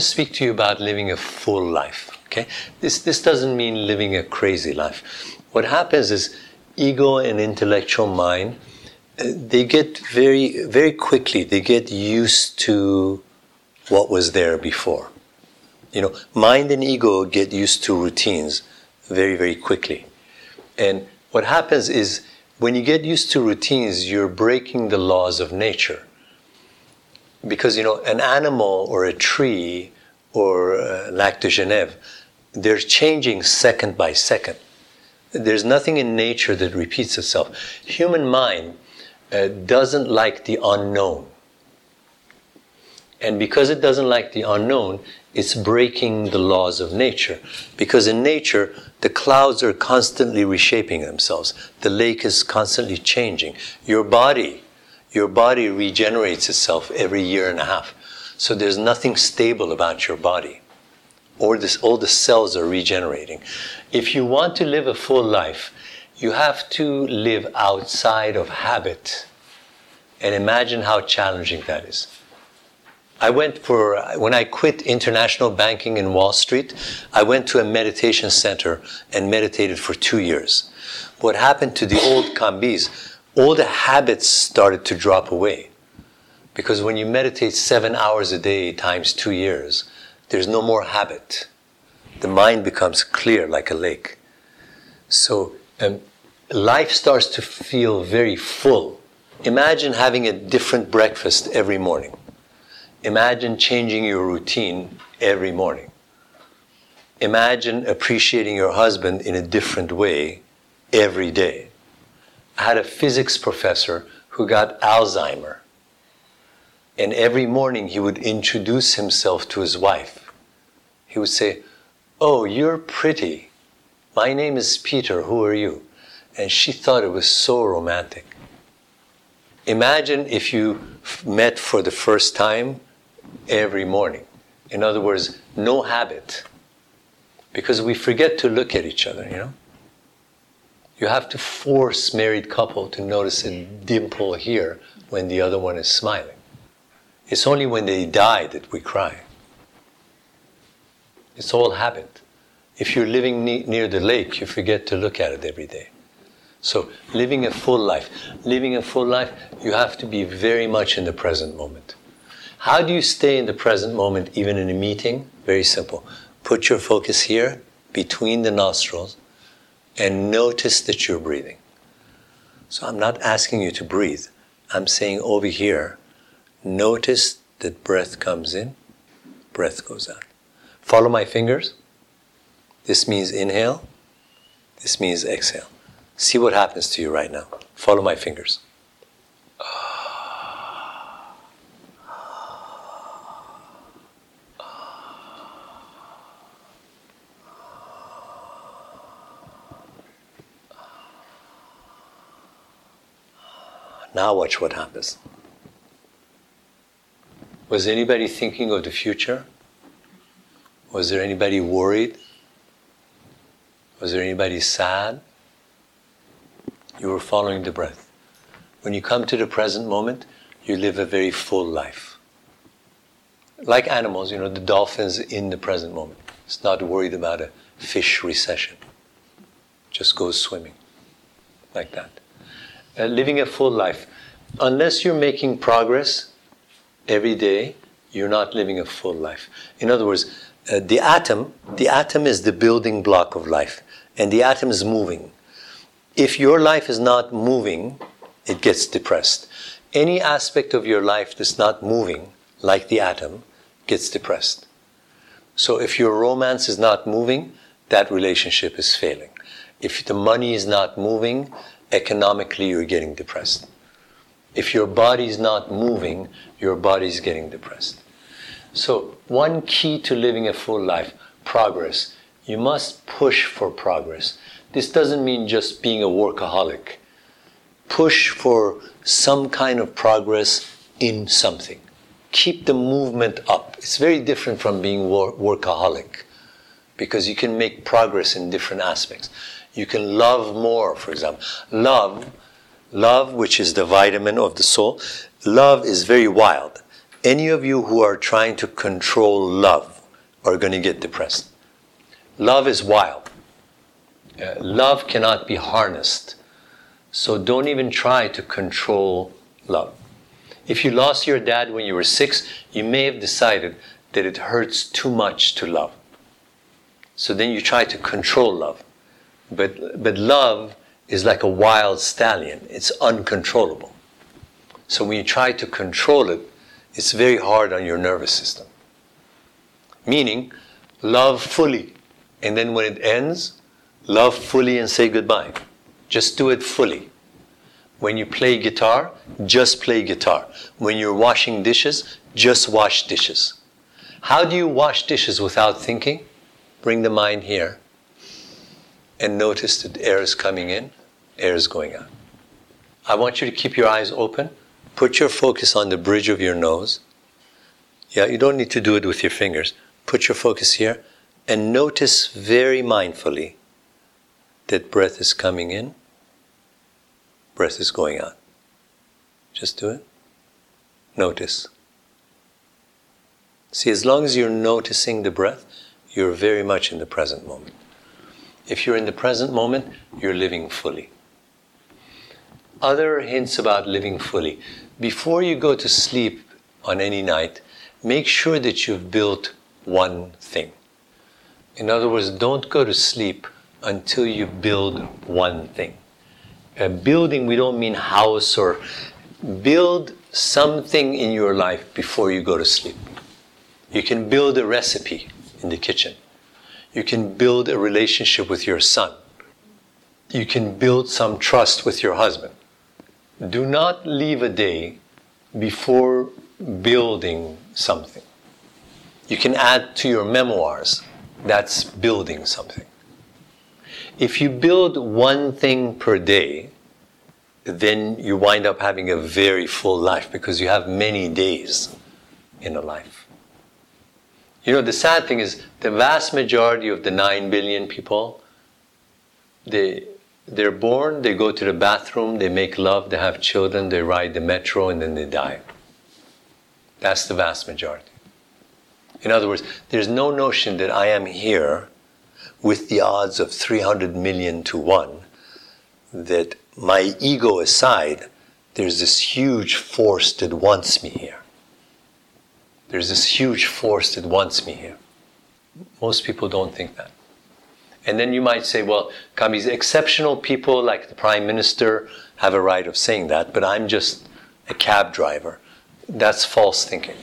To speak to you about living a full life. Okay? This, this doesn't mean living a crazy life. What happens is ego and intellectual mind, uh, they get very, very quickly, they get used to what was there before. You know, mind and ego get used to routines very, very quickly. And what happens is when you get used to routines, you're breaking the laws of nature because you know an animal or a tree or uh, lac de Genève, they're changing second by second. There's nothing in nature that repeats itself. Human mind uh, doesn't like the unknown. And because it doesn't like the unknown, it's breaking the laws of nature. Because in nature, the clouds are constantly reshaping themselves. The lake is constantly changing. Your body your body regenerates itself every year and a half. So there's nothing stable about your body. Or this, all the cells are regenerating. If you want to live a full life, you have to live outside of habit. And imagine how challenging that is. I went for, when I quit international banking in Wall Street, I went to a meditation center and meditated for two years. What happened to the old Kambiz all the habits started to drop away. Because when you meditate seven hours a day times two years, there's no more habit. The mind becomes clear like a lake. So um, life starts to feel very full. Imagine having a different breakfast every morning. Imagine changing your routine every morning. Imagine appreciating your husband in a different way every day. Had a physics professor who got Alzheimer. And every morning he would introduce himself to his wife. He would say, Oh, you're pretty. My name is Peter. Who are you? And she thought it was so romantic. Imagine if you met for the first time every morning. In other words, no habit. Because we forget to look at each other, you know? You have to force married couple to notice a dimple here when the other one is smiling. It's only when they die that we cry. It's all habit. If you're living ne- near the lake, you forget to look at it every day. So, living a full life, living a full life, you have to be very much in the present moment. How do you stay in the present moment even in a meeting? Very simple. Put your focus here between the nostrils and notice that you're breathing. So I'm not asking you to breathe. I'm saying over here, notice that breath comes in, breath goes out. Follow my fingers. This means inhale, this means exhale. See what happens to you right now. Follow my fingers. Now watch what happens. Was anybody thinking of the future? Was there anybody worried? Was there anybody sad? You were following the breath. When you come to the present moment, you live a very full life. Like animals, you know, the dolphin's in the present moment. It's not worried about a fish recession. Just goes swimming. Like that uh, living a full life. Unless you're making progress every day, you're not living a full life. In other words, uh, the atom, the atom is the building block of life, and the atom is moving. If your life is not moving, it gets depressed. Any aspect of your life that's not moving, like the atom, gets depressed. So if your romance is not moving, that relationship is failing. If the money is not moving, economically you're getting depressed. If your body is not moving, your body is getting depressed. So, one key to living a full life progress. You must push for progress. This doesn't mean just being a workaholic. Push for some kind of progress in something. Keep the movement up. It's very different from being wor- workaholic because you can make progress in different aspects. You can love more, for example. Love, love, which is the vitamin of the soul, love is very wild. any of you who are trying to control love are going to get depressed. Love is wild. Uh, love cannot be harnessed. So don't even try to control love. If you lost your dad when you were six, you may have decided that it hurts too much to love. So then you try to control love. But, but love is like a wild stallion, it's uncontrollable. So when you try to control it, it's very hard on your nervous system. Meaning, love fully. And then when it ends, love fully and say goodbye. Just do it fully. When you play guitar, just play guitar. When you're washing dishes, just wash dishes. How do you wash dishes without thinking? Bring the mind here and notice that air is coming in, air is going out. I want you to keep your eyes open. Put your focus on the bridge of your nose. Yeah, you don't need to do it with your fingers. Put your focus here and notice very mindfully that breath is coming in, breath is going out. Just do it. Notice. See, as long as you're noticing the breath, you're very much in the present moment. If you're in the present moment, you're living fully. Other hints about living fully. Before you go to sleep on any night, make sure that you've built one thing. In other words, don't go to sleep until you build one thing. A building, we don't mean house or build something in your life before you go to sleep. You can build a recipe in the kitchen. You can build a relationship with your son. You can build some trust with your husband. Do not leave a day before building something. You can add to your memoirs. That's building something. If you build one thing per day, then you wind up having a very full life because you have many days in a life. You know, the sad thing is the vast majority of the 9 billion people, they, they're born, they go to the bathroom, they make love, they have children, they ride the metro, and then they die. That's the vast majority. In other words, there's no notion that I am here with the odds of 300 million to 1, that my ego aside, there's this huge force that wants me here. There's this huge force that wants me here. Most people don't think that. And then you might say, well, Kambiz exceptional people like the prime minister have a right of saying that, but I'm just a cab driver. That's false thinking.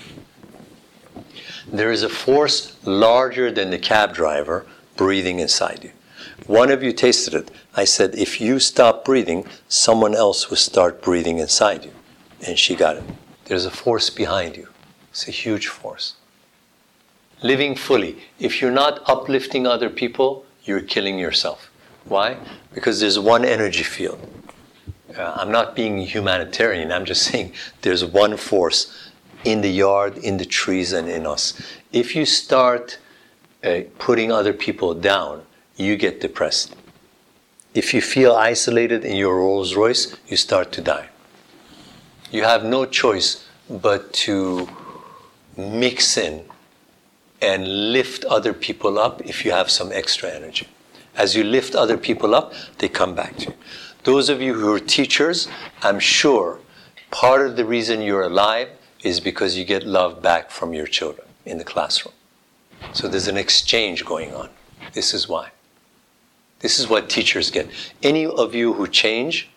There is a force larger than the cab driver breathing inside you. One of you tasted it. I said, if you stop breathing, someone else will start breathing inside you. And she got it. There's a force behind you. It's a huge force. Living fully. If you're not uplifting other people, you're killing yourself. Why? Because there's one energy field. Uh, I'm not being humanitarian, I'm just saying there's one force in the yard, in the trees, and in us. If you start uh, putting other people down, you get depressed. If you feel isolated in your Rolls Royce, you start to die. You have no choice but to mix in and lift other people up if you have some extra energy. As you lift other people up, they come back to you. Those of you who are teachers, I'm sure part of the reason you're alive is because you get love back from your children in the classroom. So there's an exchange going on. This is why. This is what teachers get. Any of you who change,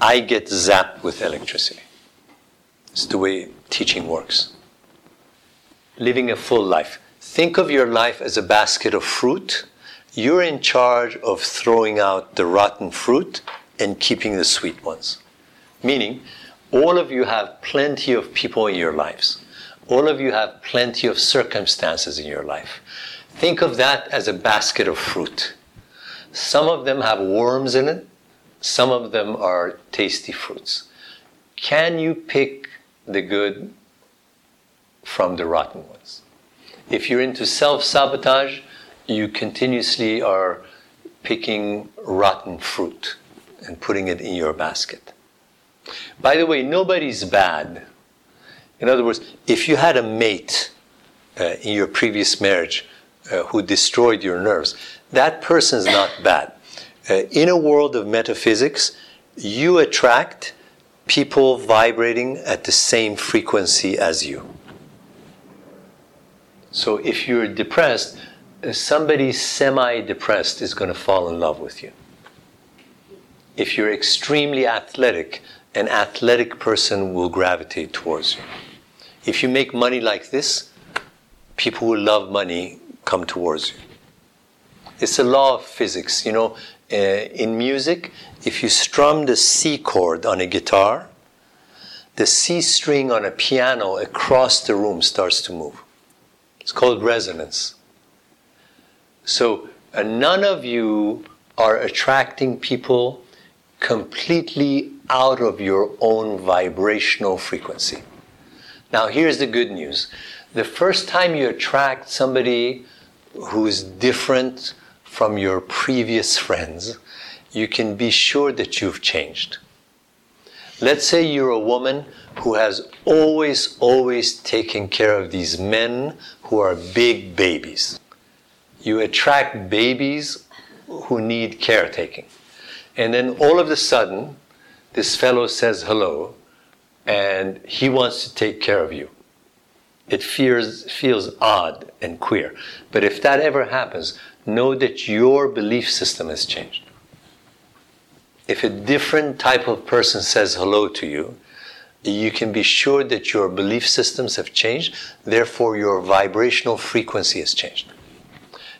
I get zapped with electricity. It's the way teaching works living a full life. Think of your life as a basket of fruit. You're in charge of throwing out the rotten fruit and keeping the sweet ones. Meaning, all of you have plenty of people in your lives. All of you have plenty of circumstances in your life. Think of that as a basket of fruit. Some of them have worms in it, some of them are tasty fruits. Can you pick the good from the rotten ones. If you're into self sabotage, you continuously are picking rotten fruit and putting it in your basket. By the way, nobody's bad. In other words, if you had a mate uh, in your previous marriage uh, who destroyed your nerves, that person's not bad. Uh, in a world of metaphysics, you attract people vibrating at the same frequency as you. So if you're depressed, somebody semi depressed is going to fall in love with you. If you're extremely athletic, an athletic person will gravitate towards you. If you make money like this, people who love money come towards you. It's a law of physics. You know, uh, in music, if you strum the C chord on a guitar, the C string on a piano across the room starts to move. It's called resonance. So, uh, none of you are attracting people completely out of your own vibrational frequency. Now, here's the good news the first time you attract somebody who's different from your previous friends, you can be sure that you've changed. Let's say you're a woman who has always, always taken care of these men who are big babies. You attract babies who need caretaking. And then all of a sudden, this fellow says hello and he wants to take care of you. It feels, feels odd and queer. But if that ever happens, know that your belief system has changed. If a different type of person says hello to you, you can be sure that your belief systems have changed, therefore, your vibrational frequency has changed.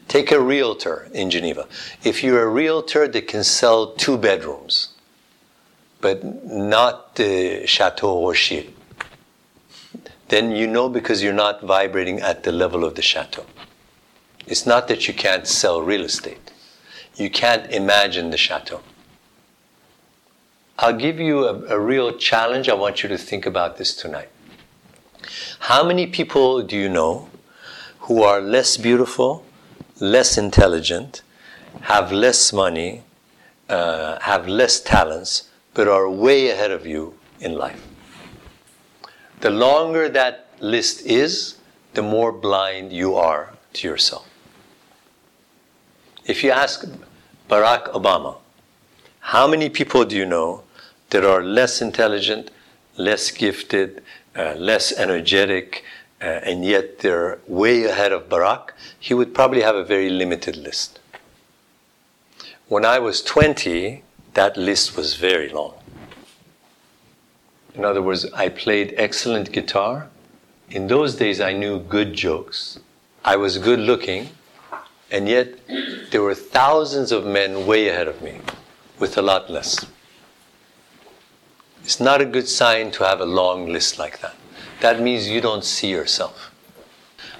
Take a realtor in Geneva. If you're a realtor that can sell two bedrooms, but not the Chateau Rocher, then you know because you're not vibrating at the level of the chateau. It's not that you can't sell real estate, you can't imagine the chateau. I'll give you a, a real challenge. I want you to think about this tonight. How many people do you know who are less beautiful, less intelligent, have less money, uh, have less talents, but are way ahead of you in life? The longer that list is, the more blind you are to yourself. If you ask Barack Obama, how many people do you know that are less intelligent, less gifted, uh, less energetic, uh, and yet they're way ahead of Barack? He would probably have a very limited list. When I was 20, that list was very long. In other words, I played excellent guitar. In those days, I knew good jokes. I was good looking, and yet there were thousands of men way ahead of me with a lot less. It's not a good sign to have a long list like that. That means you don't see yourself.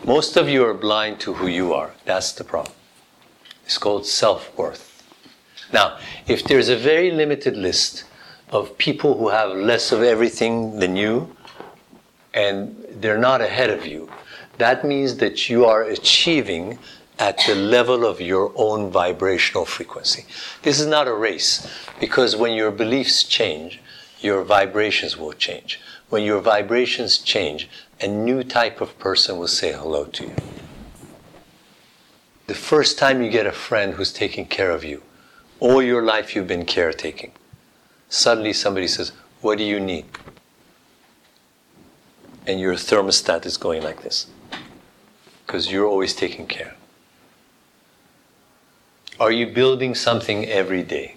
Most of you are blind to who you are. That's the problem. It's called self worth. Now, if there's a very limited list, of people who have less of everything than you and they're not ahead of you, that means that you are achieving at the level of your own vibrational frequency. This is not a race because when your beliefs change, your vibrations will change. When your vibrations change, a new type of person will say hello to you. The first time you get a friend who's taking care of you, all your life you've been caretaking suddenly somebody says, What do you need? And your thermostat is going like this because you're always taking care. Are you building something every day?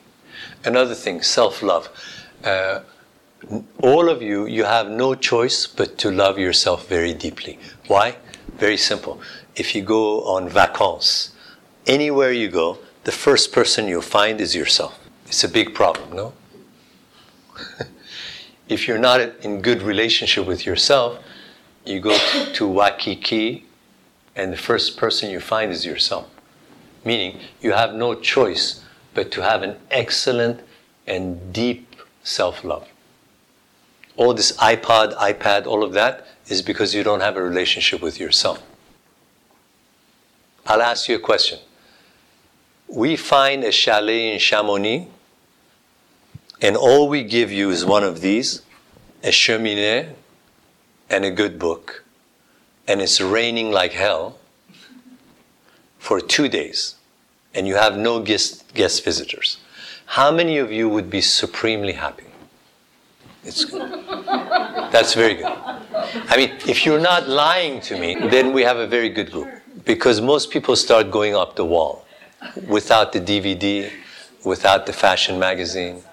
Another thing, self love. Uh, all of you, you have no choice but to love yourself very deeply. Why? Very simple. If you go on vacances, anywhere you go, the first person you'll find is yourself. It's a big problem, no? if you're not in good relationship with yourself, you go to, Waikiki, and the first person you find is yourself. Meaning, you have no choice but to have an excellent and deep self love. All this iPod, iPad, all of that is because you don't have a relationship with yourself. I'll ask you a question. We find a chalet in Chamonix and all we give you is one of these, a cheminée, and a good book, and it's raining like hell for two days, and you have no guest, guest visitors, how many of you would be supremely happy? It's good. That's very good. I mean, if you're not lying to me, then we have a very good group. Because most people start going up the wall without the DVD, without the fashion magazine.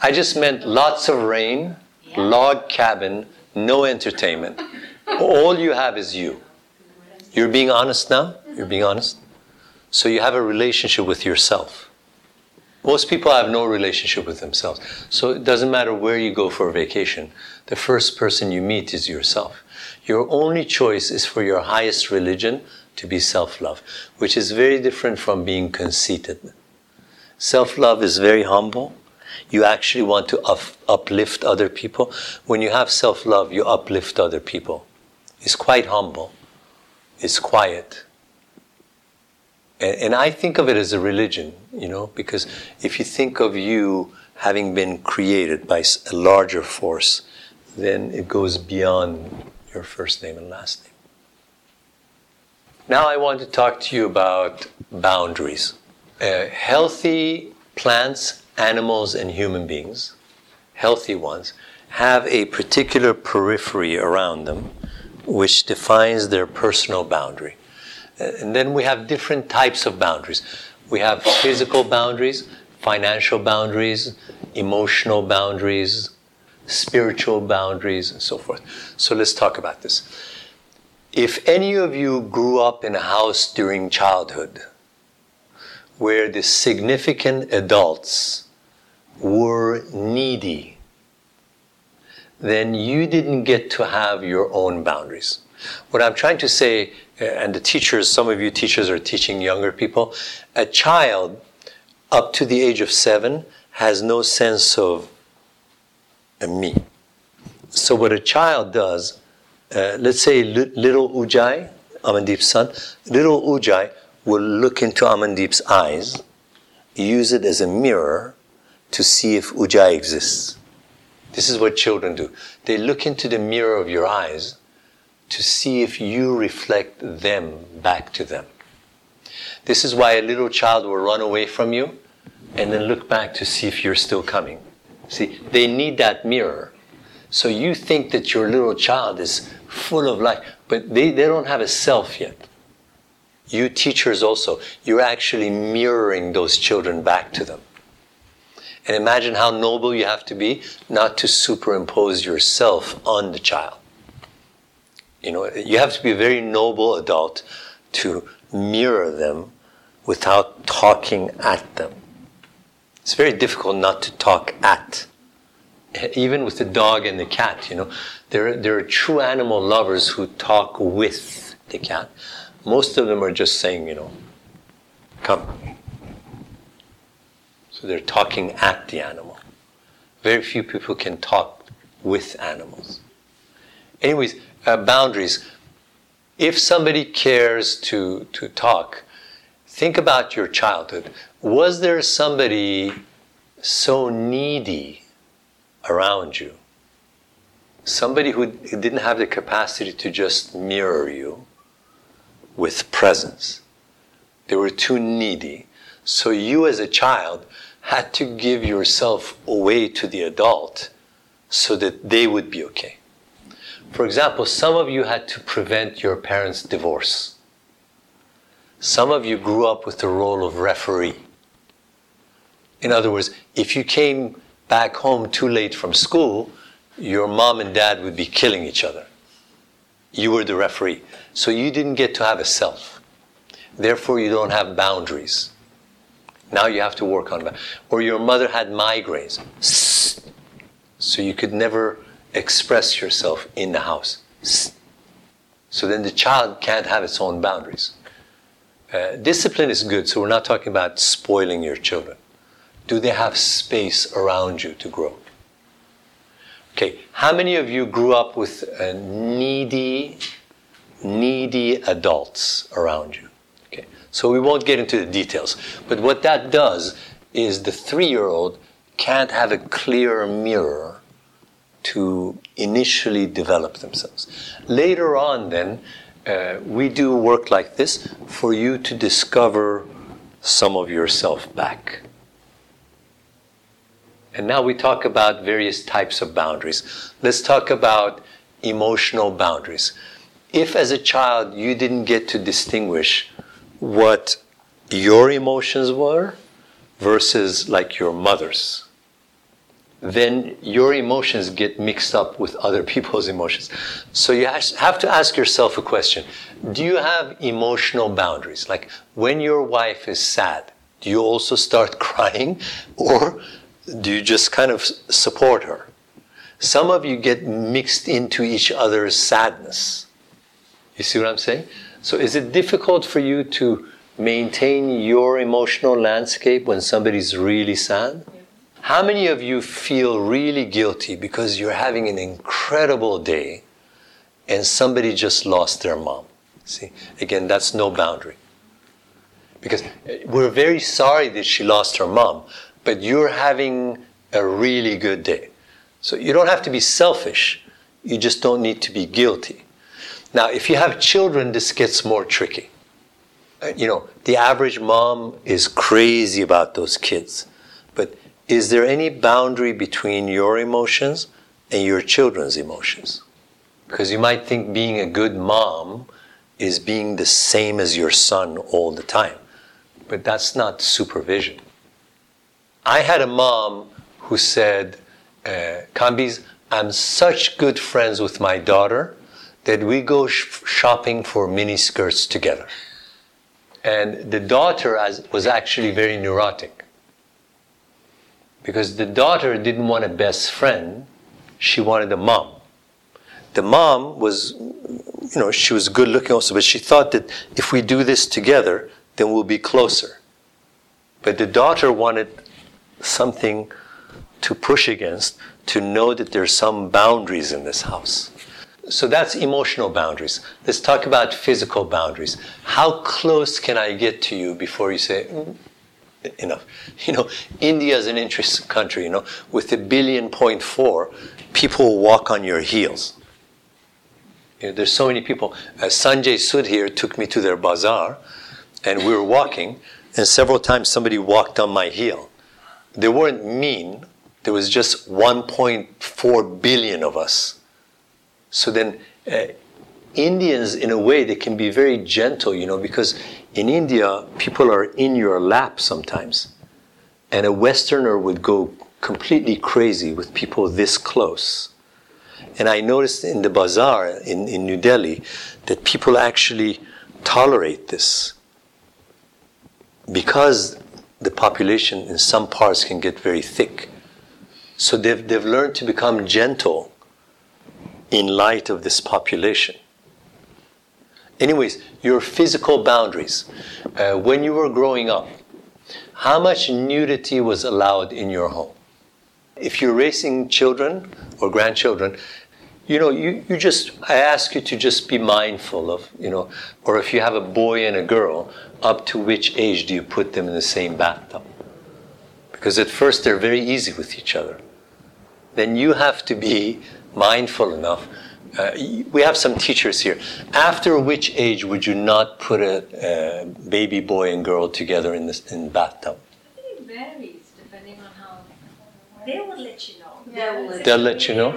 I just meant lots of rain, log cabin, no entertainment. All you have is you. You're being honest now? You're being honest? So you have a relationship with yourself. Most people have no relationship with themselves. So it doesn't matter where you go for a vacation, the first person you meet is yourself. Your only choice is for your highest religion to be self love, which is very different from being conceited. Self love is very humble. You actually want to up- uplift other people. When you have self love, you uplift other people. It's quite humble, it's quiet. And, and I think of it as a religion, you know, because if you think of you having been created by a larger force, then it goes beyond your first name and last name. Now I want to talk to you about boundaries. Uh, healthy plants, animals, and human beings, healthy ones, have a particular periphery around them which defines their personal boundary. And then we have different types of boundaries. We have physical boundaries, financial boundaries, emotional boundaries, spiritual boundaries, and so forth. So let's talk about this. If any of you grew up in a house during childhood where the significant adults were needy, then you didn't get to have your own boundaries. What I'm trying to say, and the teachers, some of you teachers are teaching younger people, a child up to the age of seven has no sense of a me. So, what a child does, uh, let's say little Ujai, Amandeep's son, little Ujai will look into Amandeep's eyes, use it as a mirror to see if Ujai exists. This is what children do. They look into the mirror of your eyes to see if you reflect them back to them. This is why a little child will run away from you and then look back to see if you're still coming. See, they need that mirror. So you think that your little child is full of life, but they, they don't have a self yet. You teachers also, you're actually mirroring those children back to them. And imagine how noble you have to be not to superimpose yourself on the child. You know, you have to be a very noble adult to mirror them without talking at them. It's very difficult not to talk at. Even with the dog and the cat, you know, there, there are true animal lovers who talk with the cat. Most of them are just saying, you know, come. So they're talking at the animal. Very few people can talk with animals. Anyways, uh, boundaries. If somebody cares to, to talk, think about your childhood. Was there somebody so needy around you? Somebody who didn't have the capacity to just mirror you with presence. They were too needy. So you, as a child, had to give yourself away to the adult so that they would be okay. For example, some of you had to prevent your parents' divorce. Some of you grew up with the role of referee. In other words, if you came back home too late from school, your mom and dad would be killing each other. You were the referee. So you didn't get to have a self. Therefore, you don't have boundaries. Now you have to work on that. Or your mother had migraines. So you could never express yourself in the house. So then the child can't have its own boundaries. Uh, discipline is good, so we're not talking about spoiling your children. Do they have space around you to grow? Okay, how many of you grew up with uh, needy, needy adults around you? Okay, so we won't get into the details, but what that does is the three year old can't have a clear mirror to initially develop themselves. Later on, then, uh, we do work like this for you to discover some of yourself back. And now we talk about various types of boundaries. Let's talk about emotional boundaries. If, as a child, you didn't get to distinguish what your emotions were versus like your mother's, then your emotions get mixed up with other people's emotions. So you have to ask yourself a question Do you have emotional boundaries? Like when your wife is sad, do you also start crying or do you just kind of support her? Some of you get mixed into each other's sadness. You see what I'm saying? So is it difficult for you to maintain your emotional landscape when somebody's really sad? How many of you feel really guilty because you're having an incredible day and somebody just lost their mom? See, again, that's no boundary. Because we're very sorry that she lost her mom, but you're having a really good day. So you don't have to be selfish, you just don't need to be guilty. Now, if you have children, this gets more tricky. Uh, you know, the average mom is crazy about those kids. Is there any boundary between your emotions and your children's emotions? Because you might think being a good mom is being the same as your son all the time. But that's not supervision. I had a mom who said, uh, Kambiz, I'm such good friends with my daughter that we go sh- shopping for mini skirts together. And the daughter was actually very neurotic because the daughter didn't want a best friend, she wanted a mom. The mom was, you know, she was good looking also, but she thought that if we do this together, then we'll be closer. But the daughter wanted something to push against, to know that there's some boundaries in this house. So that's emotional boundaries. Let's talk about physical boundaries. How close can I get to you before you say, mm, enough? You know, India is an interesting country, you know, with a billion point four, people walk on your heels. You know, there's so many people. Uh, Sanjay Sud here took me to their bazaar, and we were walking, and several times somebody walked on my heel. They weren't mean, there was just 1.4 billion of us. So then, uh, Indians, in a way, they can be very gentle, you know, because in India, people are in your lap sometimes. And a Westerner would go completely crazy with people this close. And I noticed in the bazaar in, in New Delhi that people actually tolerate this because the population in some parts can get very thick. So they've, they've learned to become gentle in light of this population. Anyways, your physical boundaries. Uh, when you were growing up, how much nudity was allowed in your home? If you're raising children or grandchildren, you know, you, you just, I ask you to just be mindful of, you know, or if you have a boy and a girl, up to which age do you put them in the same bathtub? Because at first they're very easy with each other then you have to be mindful enough. Uh, we have some teachers here. After which age would you not put a, a baby boy and girl together in the in bathtub? it varies depending on how. They will let you know. Yeah, They'll let you know.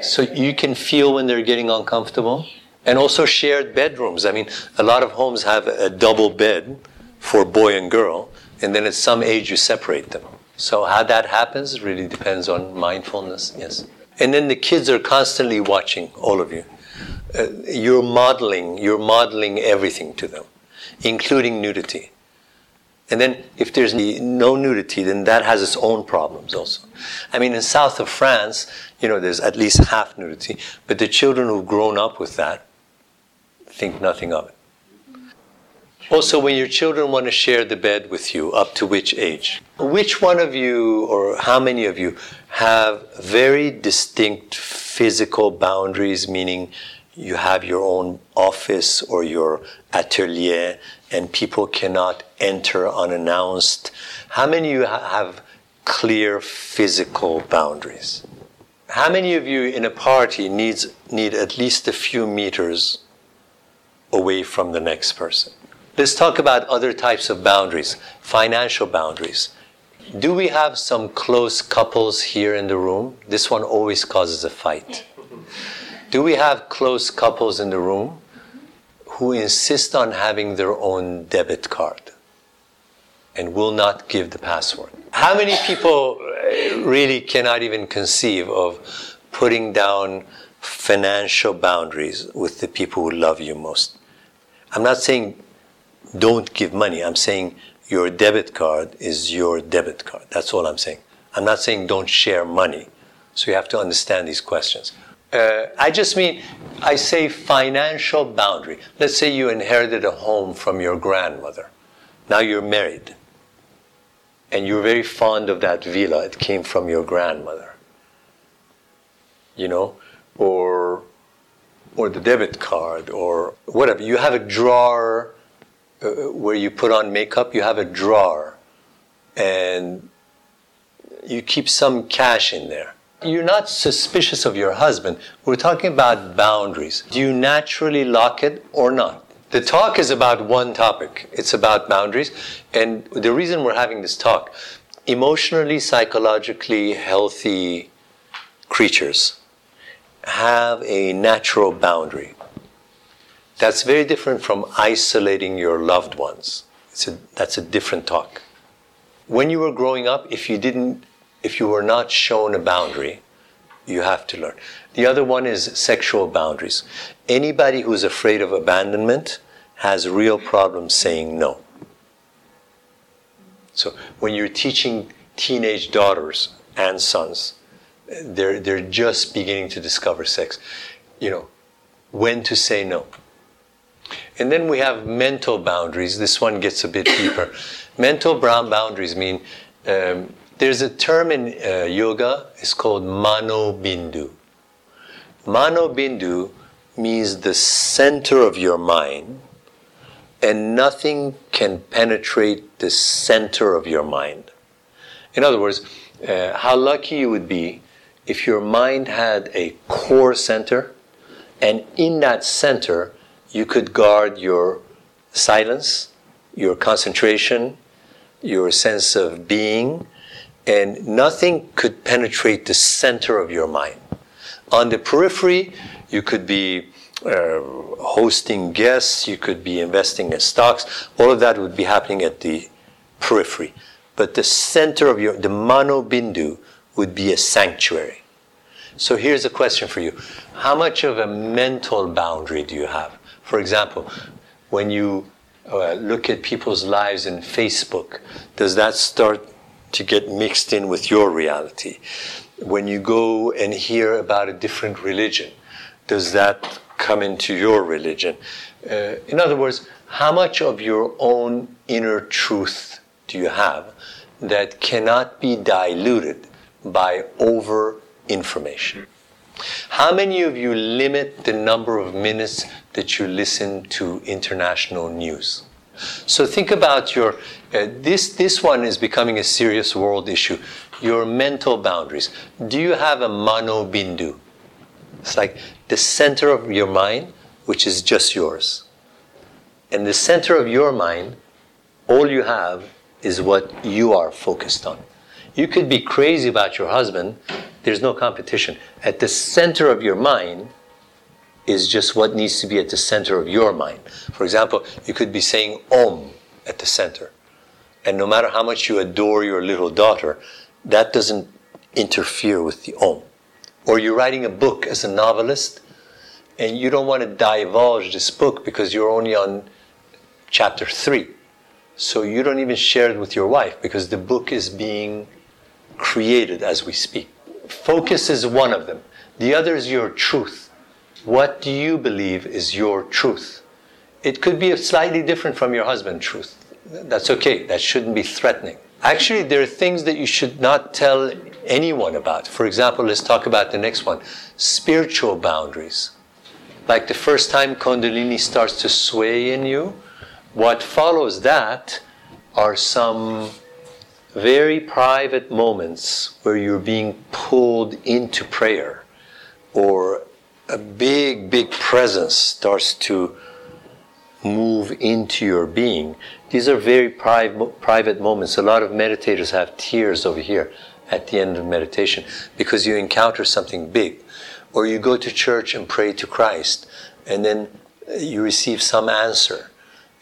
So you can feel when they're getting uncomfortable. And also shared bedrooms. I mean, a lot of homes have a double bed for boy and girl, and then at some age you separate them. So how that happens really depends on mindfulness. Yes. And then the kids are constantly watching all of you. Uh, you're modeling. You're modeling everything to them, including nudity. And then if there's no nudity, then that has its own problems also. I mean, in south of France, you know, there's at least half nudity, but the children who've grown up with that think nothing of it. Also, when your children want to share the bed with you, up to which age? Which one of you, or how many of you, have very distinct physical boundaries, meaning you have your own office or your atelier and people cannot enter unannounced? How many of you have clear physical boundaries? How many of you in a party needs need at least a few meters away from the next person? Let's talk about other types of boundaries, financial boundaries. Do we have some close couples here in the room? This one always causes a fight. Do we have close couples in the room who insist on having their own debit card and will not give the password? How many people uh, really cannot even conceive of putting down financial boundaries with the people who love you most? I'm not saying don't give money. I'm saying your debit card is your debit card. That's all I'm saying. I'm not saying don't share money. So you have to understand these questions. Uh, I just mean, I say financial boundary. Let's say you inherited a home from your grandmother. Now you're married. And you're very fond of that villa. It came from your grandmother. You know? Or, or the debit card, or whatever. You have a drawer uh, where you put on makeup, you have a drawer and you keep some cash in there. You're not suspicious of your husband. We're talking about boundaries. Do you naturally lock it or not? The talk is about one topic. It's about boundaries. And the reason we're having this talk, emotionally, psychologically healthy creatures have a natural boundary. That's very different from isolating your loved ones. A, that's a different talk. When you were growing up, if you didn't, if you were not shown a boundary, you have to learn. The other one is sexual boundaries. Anybody who's afraid of abandonment has real problems saying no. So when you're teaching teenage daughters and sons, they're, they're just beginning to discover sex, you know, when to say no. And then we have mental boundaries. This one gets a bit deeper. mental brown boundaries mean um, there's a term in uh, yoga, it's called mano bindu. Mano bindu means the center of your mind, and nothing can penetrate the center of your mind. In other words, uh, how lucky you would be if your mind had a core center, and in that center, you could guard your silence, your concentration, your sense of being, and nothing could penetrate the center of your mind. On the periphery, you could be uh, hosting guests, you could be investing in stocks, all of that would be happening at the periphery. But the center of your, the mano bindu, would be a sanctuary. So here's a question for you How much of a mental boundary do you have? For example, when you uh, look at people's lives in Facebook, does that start to get mixed in with your reality? When you go and hear about a different religion, does that come into your religion? Uh, in other words, how much of your own inner truth do you have that cannot be diluted by over information? How many of you limit the number of minutes that you listen to international news? So think about your uh, this this one is becoming a serious world issue. Your mental boundaries. Do you have a mano bindu? It's like the center of your mind, which is just yours. And the center of your mind, all you have is what you are focused on. You could be crazy about your husband, there's no competition. At the center of your mind is just what needs to be at the center of your mind. For example, you could be saying Om at the center. And no matter how much you adore your little daughter, that doesn't interfere with the Om. Or you're writing a book as a novelist, and you don't want to divulge this book because you're only on chapter three. So you don't even share it with your wife because the book is being created as we speak. Focus is one of them. The other is your truth. What do you believe is your truth? It could be slightly different from your husband's truth. That's okay. That shouldn't be threatening. Actually, there are things that you should not tell anyone about. For example, let's talk about the next one spiritual boundaries. Like the first time Kundalini starts to sway in you, what follows that are some very private moments where you're being pulled into prayer or a big, big presence starts to move into your being. These are very private, private moments. A lot of meditators have tears over here at the end of meditation because you encounter something big. Or you go to church and pray to Christ and then you receive some answer.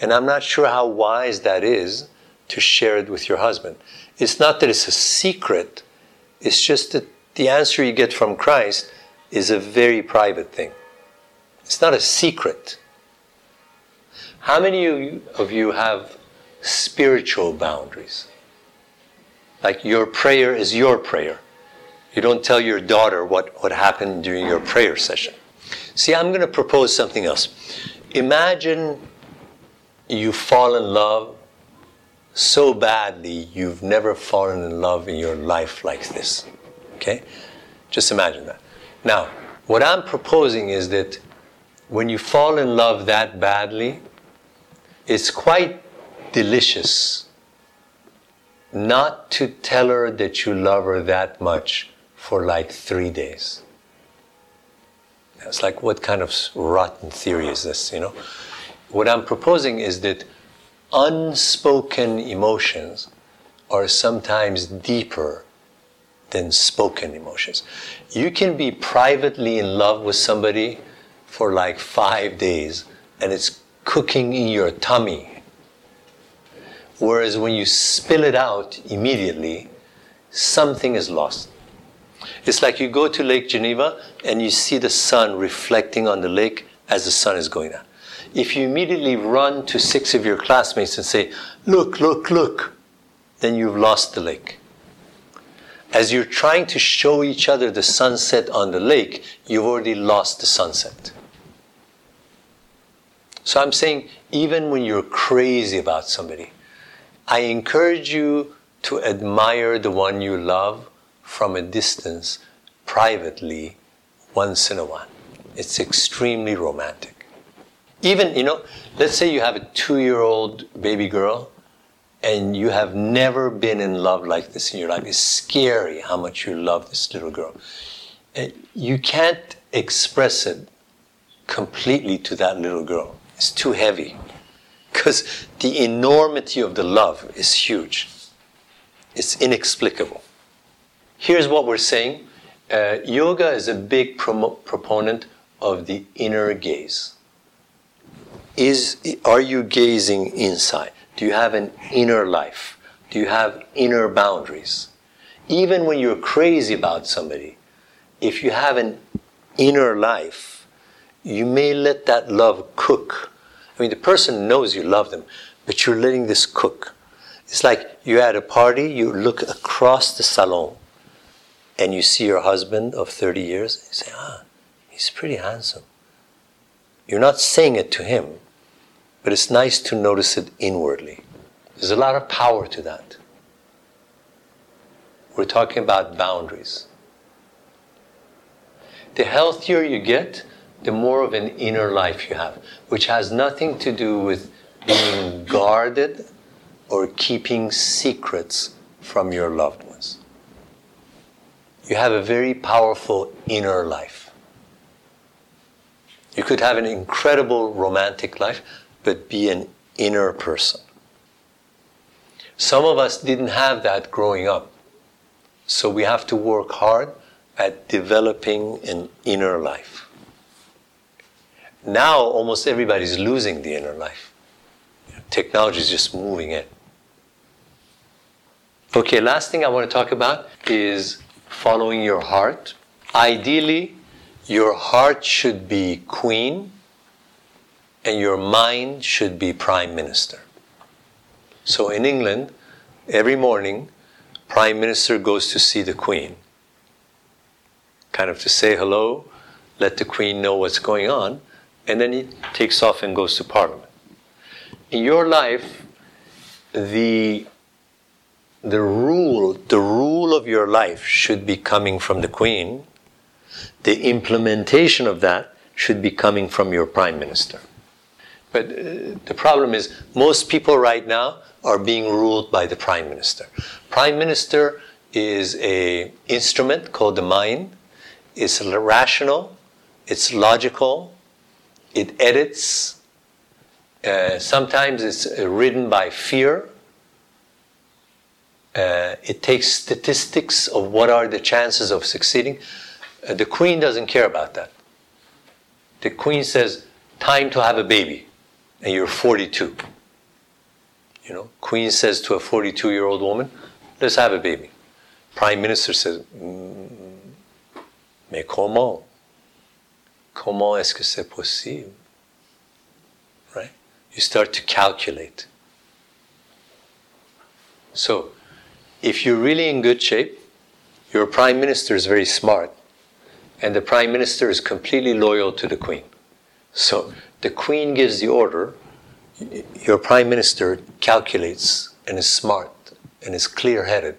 And I'm not sure how wise that is to share it with your husband. It's not that it's a secret, it's just that the answer you get from Christ is a very private thing. It's not a secret. How many of you have spiritual boundaries? Like your prayer is your prayer. You don't tell your daughter what, what happened during your prayer session. See, I'm going to propose something else. Imagine you fall in love so badly you've never fallen in love in your life like this. Okay? Just imagine that. Now, what I'm proposing is that when you fall in love that badly, it's quite delicious not to tell her that you love her that much for like three days. It's like, what kind of rotten theory is this, you know? What I'm proposing is that unspoken emotions are sometimes deeper than spoken emotions. You can be privately in love with somebody for like five days and it's cooking in your tummy. Whereas when you spill it out immediately, something is lost. It's like you go to Lake Geneva and you see the sun reflecting on the lake as the sun is going down. If you immediately run to six of your classmates and say, Look, look, look, then you've lost the lake. As you're trying to show each other the sunset on the lake, you've already lost the sunset. So I'm saying, even when you're crazy about somebody, I encourage you to admire the one you love from a distance, privately, once in a while. It's extremely romantic. Even, you know, let's say you have a two year old baby girl and you have never been in love like this in your life. It's scary how much you love this little girl. You can't express it completely to that little girl. It's too heavy because the enormity of the love is huge. It's inexplicable. Here's what we're saying uh, yoga is a big proponent of the inner gaze. Is, are you gazing inside? Do you have an inner life? Do you have inner boundaries? Even when you're crazy about somebody, if you have an inner life, you may let that love cook. I mean, the person knows you love them, but you're letting this cook. It's like you're at a party, you look across the salon, and you see your husband of 30 years, and you say, ah, he's pretty handsome. You're not saying it to him, but it's nice to notice it inwardly. There's a lot of power to that. We're talking about boundaries. The healthier you get, the more of an inner life you have, which has nothing to do with being guarded or keeping secrets from your loved ones. You have a very powerful inner life. You could have an incredible romantic life, but be an inner person. Some of us didn't have that growing up. So we have to work hard at developing an inner life. Now, almost everybody's losing the inner life. Technology is just moving in. Okay, last thing I want to talk about is following your heart. Ideally, your heart should be queen and your mind should be prime minister. So in England, every morning, prime minister goes to see the queen, kind of to say hello, let the queen know what's going on, and then he takes off and goes to parliament. In your life, the the rule, the rule of your life should be coming from the queen. The implementation of that should be coming from your prime minister. But uh, the problem is, most people right now are being ruled by the prime minister. Prime minister is a instrument called the mind. It's rational, it's logical, it edits. Uh, sometimes it's uh, ridden by fear. Uh, it takes statistics of what are the chances of succeeding. Uh, the queen doesn't care about that. The queen says, time to have a baby, and you're 42. You know, queen says to a 42 year old woman, let's have a baby. Prime minister says, mm, mais comment? Comment est-ce que c'est possible? Right? You start to calculate. So, if you're really in good shape, your prime minister is very smart, and the prime minister is completely loyal to the queen. So, the queen gives the order, your prime minister calculates and is smart and is clear headed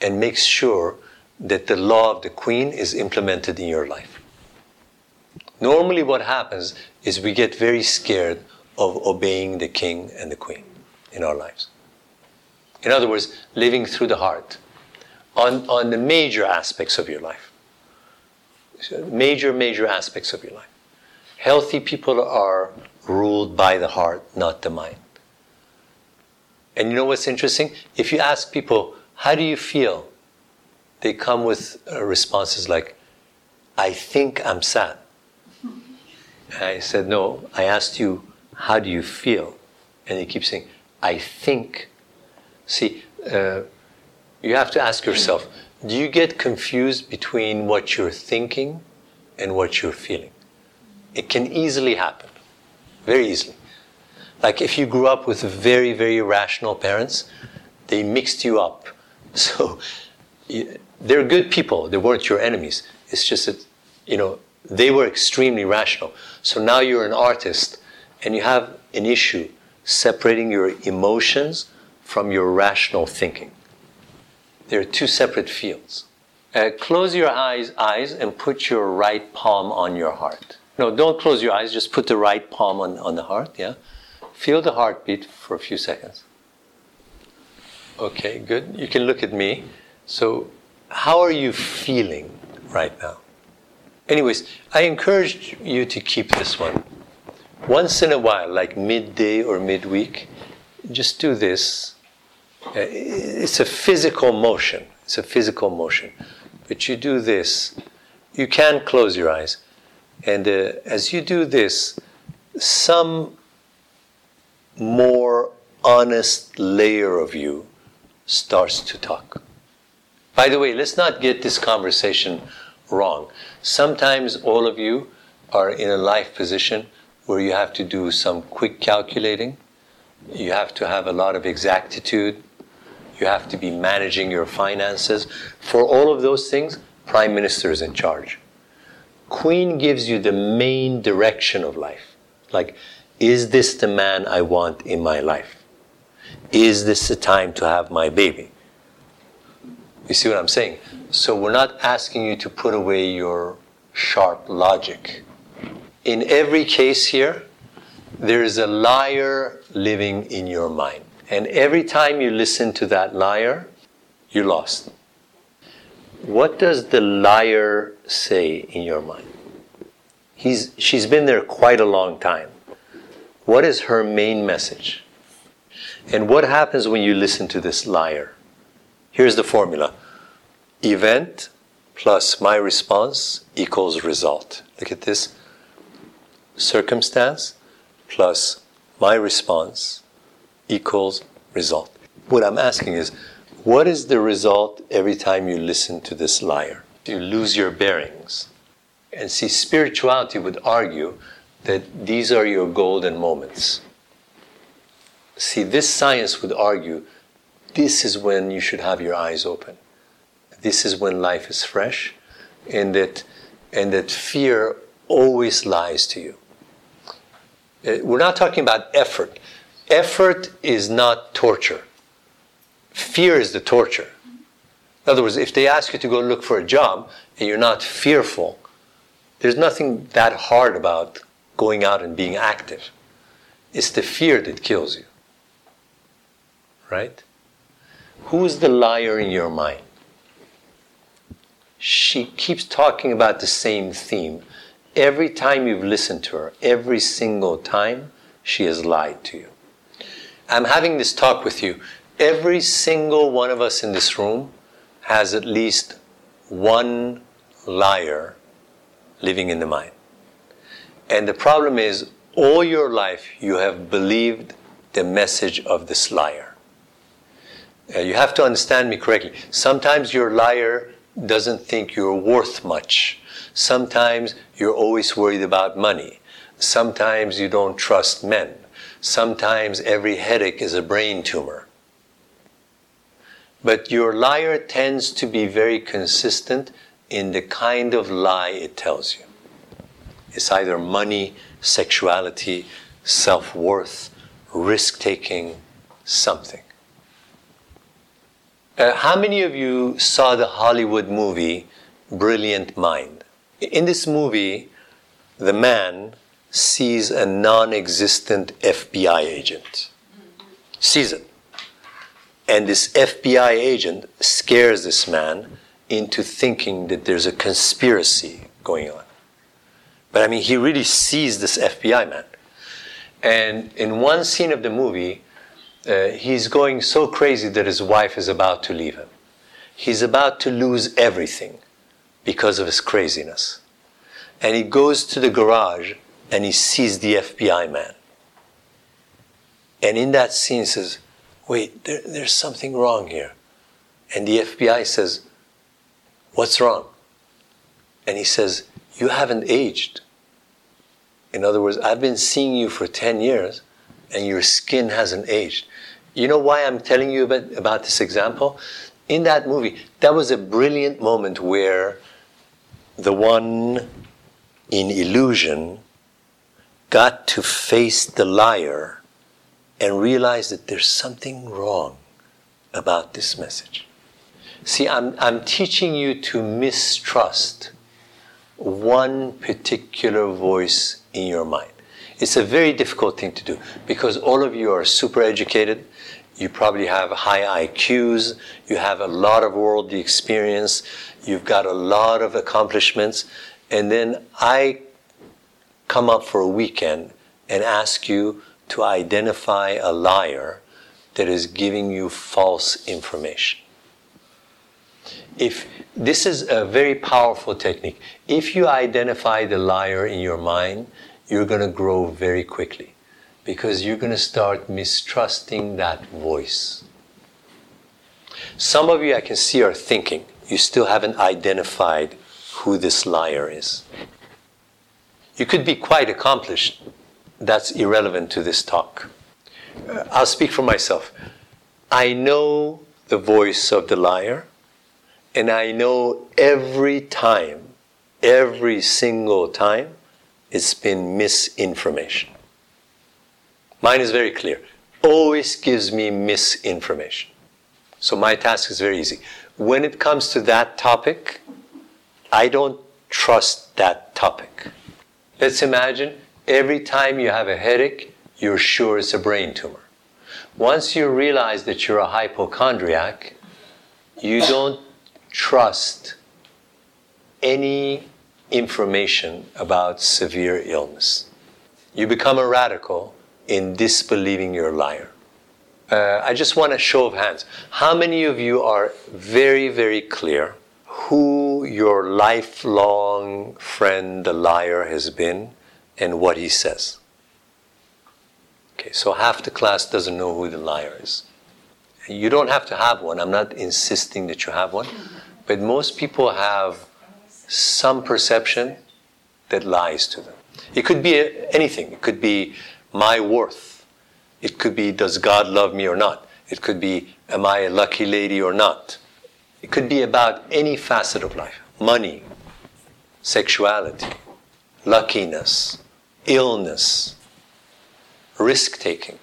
and makes sure that the law of the queen is implemented in your life. Normally, what happens is we get very scared of obeying the king and the queen in our lives. In other words, living through the heart on, on the major aspects of your life. Major, major aspects of your life. Healthy people are ruled by the heart, not the mind. And you know what's interesting? If you ask people, how do you feel? They come with uh, responses like, I think I'm sad. I said, No, I asked you, how do you feel? And he keep saying, I think. See, uh, you have to ask yourself, do you get confused between what you're thinking and what you're feeling? It can easily happen, very easily. Like if you grew up with very, very rational parents, they mixed you up. So they're good people. They weren't your enemies. It's just that, you know, they were extremely rational. So now you're an artist and you have an issue separating your emotions from your rational thinking. They're two separate fields. Uh, close your eyes, eyes and put your right palm on your heart. No, don't close your eyes, just put the right palm on, on the heart, yeah? Feel the heartbeat for a few seconds. Okay, good. You can look at me. So, how are you feeling right now? Anyways, I encourage you to keep this one. Once in a while, like midday or midweek, just do this. Uh, it's a physical motion. It's a physical motion. But you do this. You can close your eyes. And uh, as you do this, some more honest layer of you starts to talk. By the way, let's not get this conversation wrong. Sometimes all of you are in a life position where you have to do some quick calculating, you have to have a lot of exactitude, you have to be managing your finances. For all of those things, Prime Minister is in charge. Queen gives you the main direction of life. Like, is this the man I want in my life? Is this the time to have my baby? You see what I'm saying? So we're not asking you to put away your sharp logic. In every case here, there is a liar living in your mind. And every time you listen to that liar, you're lost. What does the liar say in your mind? He's, she's been there quite a long time. What is her main message? And what happens when you listen to this liar? Here's the formula event plus my response equals result. Look at this circumstance plus my response equals result. What I'm asking is, what is the result every time you listen to this liar? You lose your bearings. And see, spirituality would argue that these are your golden moments. See, this science would argue this is when you should have your eyes open. This is when life is fresh, and that, and that fear always lies to you. Uh, we're not talking about effort. Effort is not torture. Fear is the torture. In other words, if they ask you to go look for a job and you're not fearful, there's nothing that hard about going out and being active. It's the fear that kills you. Right? Who's the liar in your mind? She keeps talking about the same theme. Every time you've listened to her, every single time, she has lied to you. I'm having this talk with you. Every single one of us in this room has at least one liar living in the mind. And the problem is, all your life you have believed the message of this liar. Uh, you have to understand me correctly. Sometimes your liar doesn't think you're worth much. Sometimes you're always worried about money. Sometimes you don't trust men. Sometimes every headache is a brain tumor. But your liar tends to be very consistent in the kind of lie it tells you. It's either money, sexuality, self worth, risk taking, something. Uh, how many of you saw the Hollywood movie Brilliant Mind? In this movie, the man sees a non existent FBI agent. Sees it. And this FBI agent scares this man into thinking that there's a conspiracy going on. But I mean, he really sees this FBI man. And in one scene of the movie, uh, he's going so crazy that his wife is about to leave him. He's about to lose everything because of his craziness. And he goes to the garage and he sees the FBI man. And in that scene he says, wait, there, there's something wrong here. And the FBI says, what's wrong? And he says, you haven't aged. In other words, I've been seeing you for 10 years and your skin hasn't aged. You know why I'm telling you about, about this example? In that movie, that was a brilliant moment where the one in illusion got to face the liar and realize that there's something wrong about this message. See, I'm, I'm teaching you to mistrust one particular voice in your mind. It's a very difficult thing to do because all of you are super educated. You probably have high IQs. You have a lot of worldly experience. You've got a lot of accomplishments. And then I come up for a weekend and ask you to identify a liar that is giving you false information. If this is a very powerful technique, if you identify the liar in your mind, you're going to grow very quickly because you're going to start mistrusting that voice. Some of you I can see are thinking, you still haven't identified who this liar is. You could be quite accomplished. That's irrelevant to this talk. Uh, I'll speak for myself. I know the voice of the liar, and I know every time, every single time, it's been misinformation. Mine is very clear. Always gives me misinformation. So my task is very easy. When it comes to that topic, I don't trust that topic. Let's imagine every time you have a headache, you're sure it's a brain tumor. Once you realize that you're a hypochondriac, you don't trust any information about severe illness. You become a radical in disbelieving your liar. Uh, I just want a show of hands. How many of you are very, very clear who your lifelong friend, the liar, has been and what he says? Okay, so half the class doesn't know who the liar is. You don't have to have one. I'm not insisting that you have one. But most people have some perception that lies to them. It could be anything. It could be my worth. It could be does God love me or not. It could be am I a lucky lady or not. It could be about any facet of life money, sexuality, luckiness, illness, risk taking.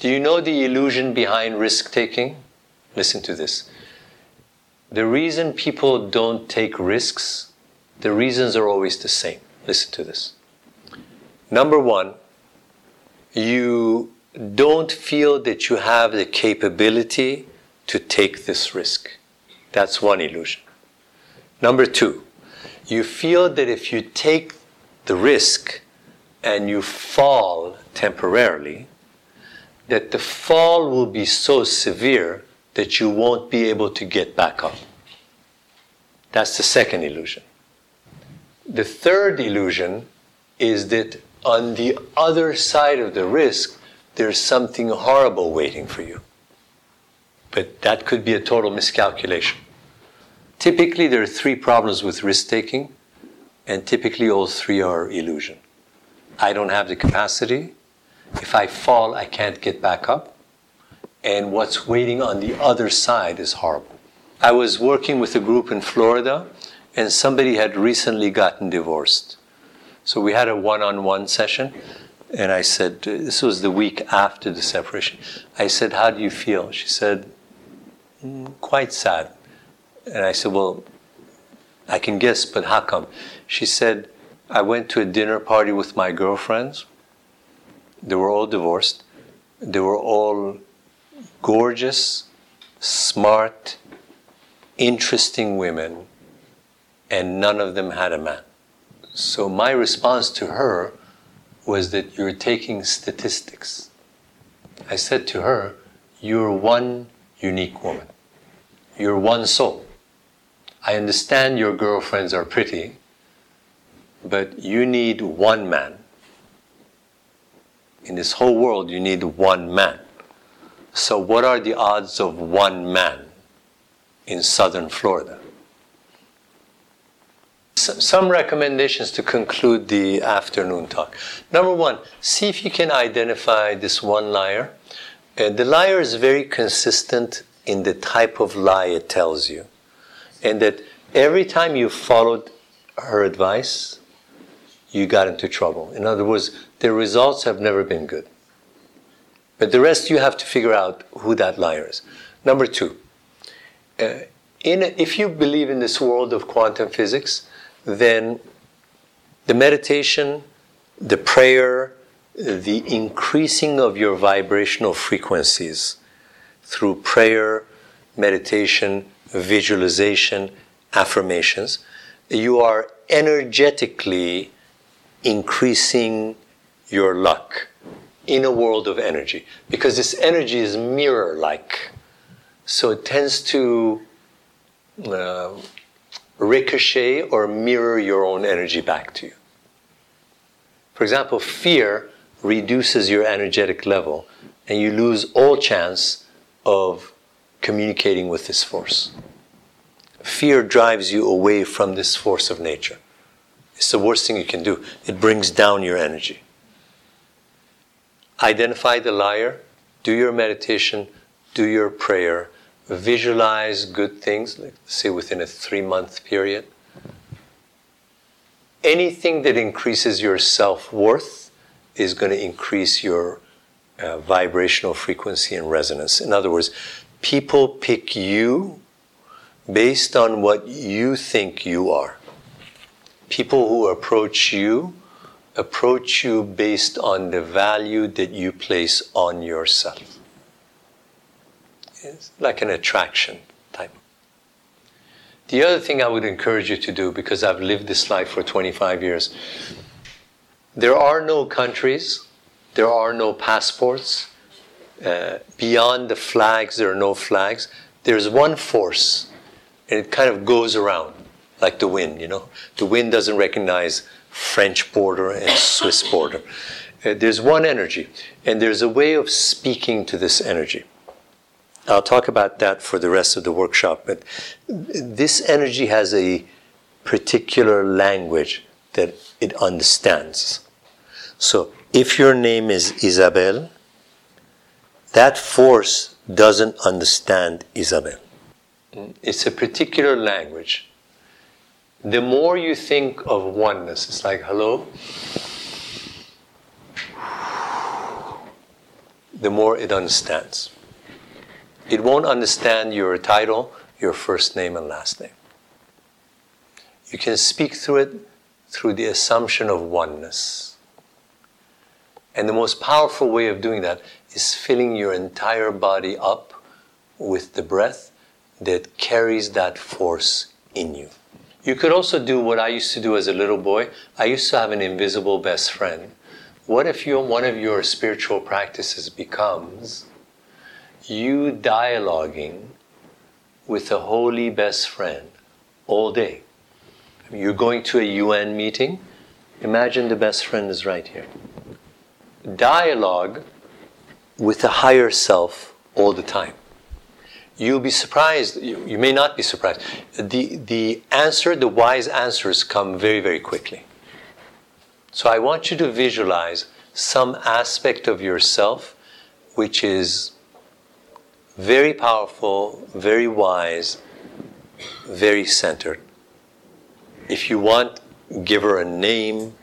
Do you know the illusion behind risk taking? Listen to this. The reason people don't take risks, the reasons are always the same. Listen to this. Number one, you don't feel that you have the capability to take this risk. That's one illusion. Number two, you feel that if you take the risk and you fall temporarily, that the fall will be so severe that you won't be able to get back up. That's the second illusion. The third illusion is that on the other side of the risk, there's something horrible waiting for you. But that could be a total miscalculation. Typically, there are three problems with risk taking, and typically, all three are illusion. I don't have the capacity. If I fall, I can't get back up. And what's waiting on the other side is horrible. I was working with a group in Florida, and somebody had recently gotten divorced. So we had a one on one session, and I said, This was the week after the separation. I said, How do you feel? She said, Quite sad. And I said, Well, I can guess, but how come? She said, I went to a dinner party with my girlfriends. They were all divorced. They were all gorgeous, smart, interesting women, and none of them had a man. So my response to her was that you're taking statistics. I said to her, You're one unique woman. You're one soul. I understand your girlfriends are pretty, but you need one man. In this whole world, you need one man. So, what are the odds of one man in southern Florida? some recommendations to conclude the afternoon talk. Number one, see if you can identify this one liar. Uh, the liar is very consistent in the type of lie it tells you. And that every time you followed her advice, you got into trouble. In other words, the results have never been good. But the rest you have to figure out who that liar is. Number two, uh, in, if you believe in this world of quantum physics, then the meditation, the prayer, the increasing of your vibrational frequencies through prayer, meditation, visualization, affirmations, you are energetically increasing your luck in a world of energy because this energy is mirror like. So it tends to uh, ricochet or mirror your own energy back to you. For example, fear reduces your energetic level and you lose all chance of communicating with this force. Fear drives you away from this force of nature. It's the worst thing you can do. It brings down your energy. Identify the liar, do your meditation, do your prayer, visualize good things, like say within a three month period. Anything that increases your self worth is going to increase your uh, vibrational frequency and resonance. In other words, people pick you based on what you think you are. People who approach you approach you based on the value that you place on yourself. It's like an attraction type. The other thing I would encourage you to do, because I've lived this life for 25 years, there are no countries, there are no passports. Uh, beyond the flags, there are no flags. There's one force, and it kind of goes around like the wind, you know. The wind doesn't recognize French border and Swiss border. Uh, there's one energy, and there's a way of speaking to this energy. I'll talk about that for the rest of the workshop, but this energy has a particular language that it understands. So if your name is Isabel, that force doesn't understand Isabel. Mm, it's a particular language. The more you think of oneness, it's like, hello, the more it understands. It won't understand your title, your first name, and last name. You can speak through it through the assumption of oneness. And the most powerful way of doing that is filling your entire body up with the breath that carries that force in you. You could also do what I used to do as a little boy. I used to have an invisible best friend. What if your, one of your spiritual practices becomes you dialoguing with a holy best friend all day? You're going to a UN meeting. Imagine the best friend is right here. Dialogue with the higher self all the time. You'll be surprised, you, you, may not be surprised. The, the answer, the wise answers come very, very quickly. So I want you to visualize some aspect of yourself which is very powerful, very wise, very centered. If you want, give her a name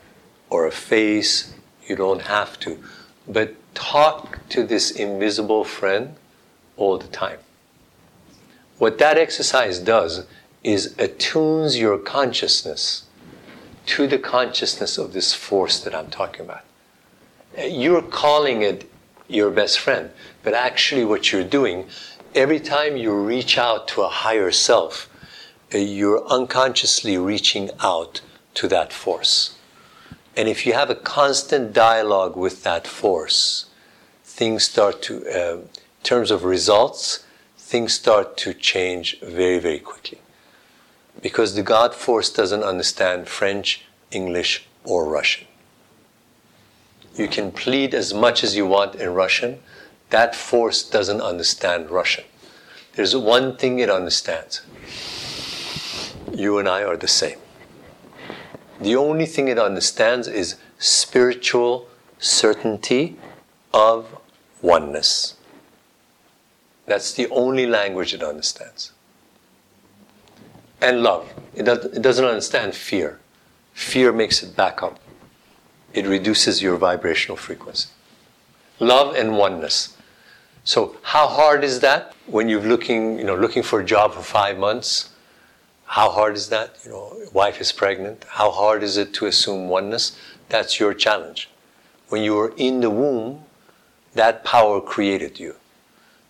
or a face, you don't have to. But talk to this invisible friend all the time. What that exercise does is attunes your consciousness to the consciousness of this force that I'm talking about. You're calling it your best friend, but actually, what you're doing, every time you reach out to a higher self, uh, you're unconsciously reaching out to that force. And if you have a constant dialogue with that force, things start to, uh, in terms of results, things start to change very, very quickly. Because the God force doesn't understand French, English, or Russian. You can plead as much as you want in Russian, that force doesn't understand Russian. There's one thing it understands you and I are the same. The only thing it understands is spiritual certainty of oneness. That's the only language it understands. And love. It, it doesn't understand fear. Fear makes it back up, it reduces your vibrational frequency. Love and oneness. So, how hard is that when you're looking, you know, looking for a job for five months? How hard is that? You know, wife is pregnant. How hard is it to assume oneness? That's your challenge. When you were in the womb, that power created you.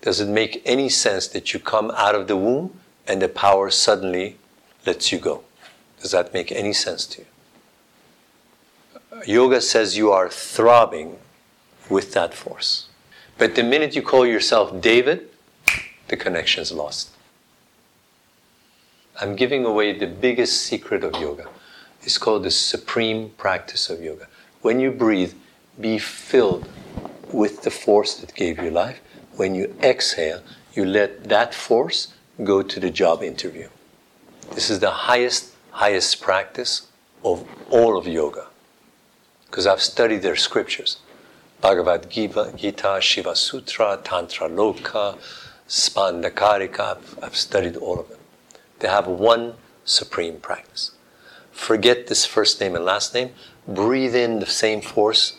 Does it make any sense that you come out of the womb and the power suddenly lets you go? Does that make any sense to you? Yoga says you are throbbing with that force. But the minute you call yourself David, the connection is lost. I'm giving away the biggest secret of yoga. It's called the supreme practice of yoga. When you breathe, be filled with the force that gave you life when you exhale, you let that force go to the job interview. This is the highest, highest practice of all of yoga. Because I've studied their scriptures Bhagavad Gita, Shiva Sutra, Tantra Loka, Spandakarika. I've studied all of them. They have one supreme practice. Forget this first name and last name. Breathe in the same force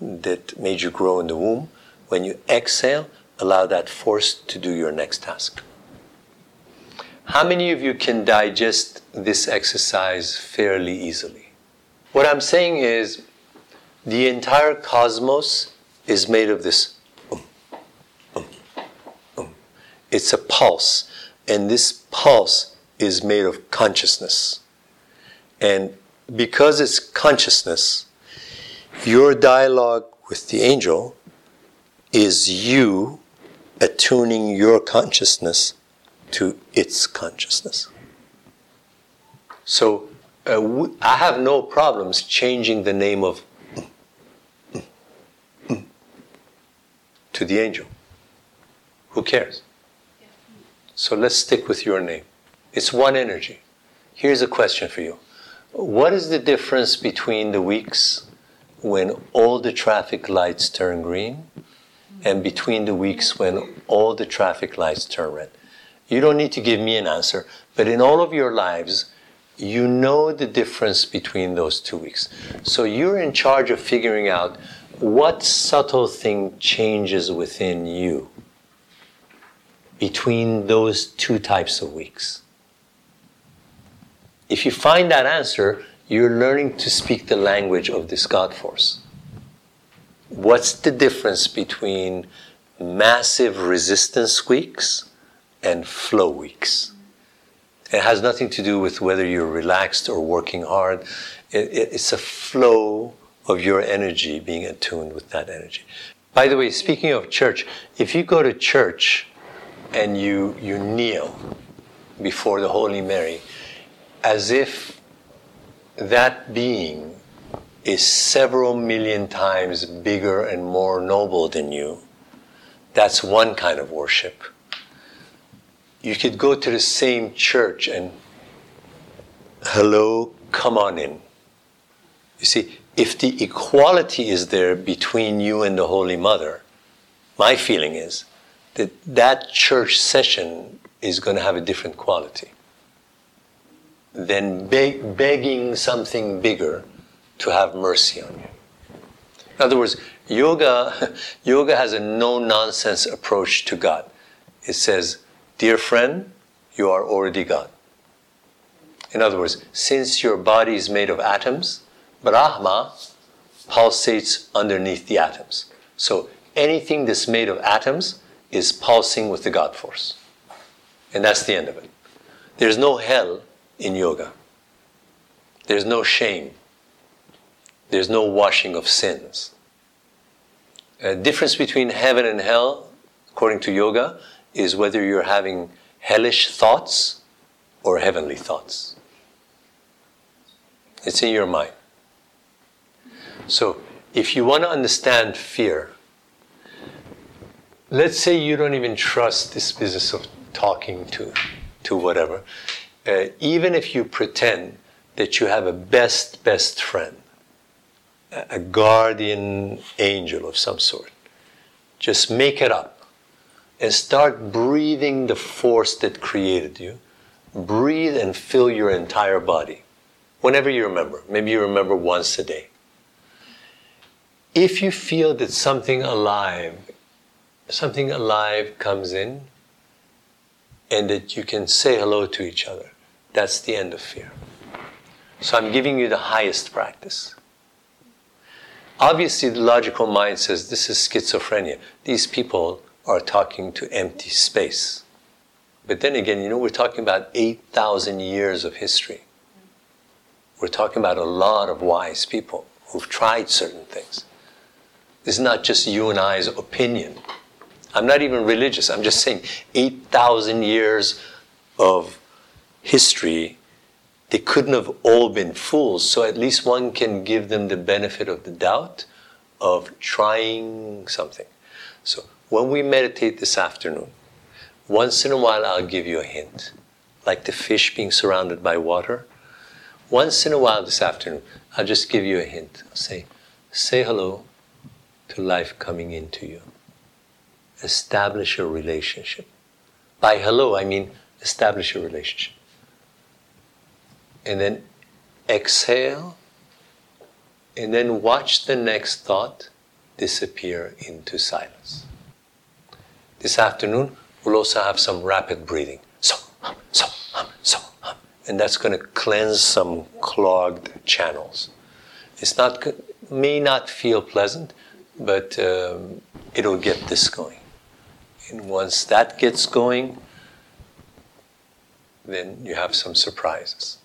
that made you grow in the womb. When you exhale, allow that force to do your next task. How many of you can digest this exercise fairly easily? What I'm saying is the entire cosmos is made of this. It's a pulse, and this pulse is made of consciousness. And because it's consciousness, your dialogue with the angel is you attuning your consciousness to its consciousness. So uh, I have no problems changing the name of to the angel. Who cares? So let's stick with your name. It's one energy. Here's a question for you What is the difference between the weeks when all the traffic lights turn green and between the weeks when all the traffic lights turn red. You don't need to give me an answer, but in all of your lives, you know the difference between those two weeks. So you're in charge of figuring out what subtle thing changes within you between those two types of weeks. If you find that answer, you're learning to speak the language of this God force. what's the difference between massive resistance weeks and flow weeks? It has nothing to do with whether you're relaxed or working hard. It, it, it's a flow of your energy being attuned with that energy. By the way, speaking of church, if you go to church and you, you kneel before the Holy Mary, as if that being is several million times bigger and more noble than you, that's one kind of worship. You could go to the same church and, hello, come on in. You see, if the equality is there between you and the Holy Mother, my feeling is that that church session is going to have a different quality than beg- begging something bigger to have mercy on you. In other words, yoga, yoga has a no nonsense approach to God. It says, Dear friend, you are already God. In other words, since your body is made of atoms, Brahma pulsates underneath the atoms. So anything that's made of atoms is pulsing with the God force. And that's the end of it. There's no hell in yoga. There's no shame. There's no washing of sins. A difference between heaven and hell, according to yoga, is whether you're having hellish thoughts or heavenly thoughts. It's in your mind. So, if you want to understand fear, let's say you don't even trust this business of talking to, to whatever. Uh, even if you pretend that you have a best, best friend, a guardian angel of some sort, just make it up and start breathing the force that created you. Breathe and fill your entire body whenever you remember. Maybe you remember once a day. If you feel that something alive, something alive comes in, and that you can say hello to each other, that's the end of fear. So I'm giving you the highest practice. Obviously, the logical mind says this is schizophrenia. These people are talking to empty space. But then again, you know, we're talking about 8,000 years of history. We're talking about a lot of wise people who've tried certain things. This is not just you and I's opinion. I'm not even religious. I'm just saying 8,000 years of history, they couldn't have all been fools. So at least one can give them the benefit of the doubt of trying something. So when we meditate this afternoon, once in a while I'll give you a hint, like the fish being surrounded by water. Once in a while this afternoon, I'll just give you a hint. I'll say, say hello to life coming into you. Establish a relationship. By hello, I mean establish a relationship. And then exhale, and then watch the next thought disappear into silence. This afternoon, we'll also have some rapid breathing. So, hum, so, hum, so, hum. And that's going to cleanse some clogged channels. It's not, may not feel pleasant, but um, it'll get this going. And once that gets going, then you have some surprises.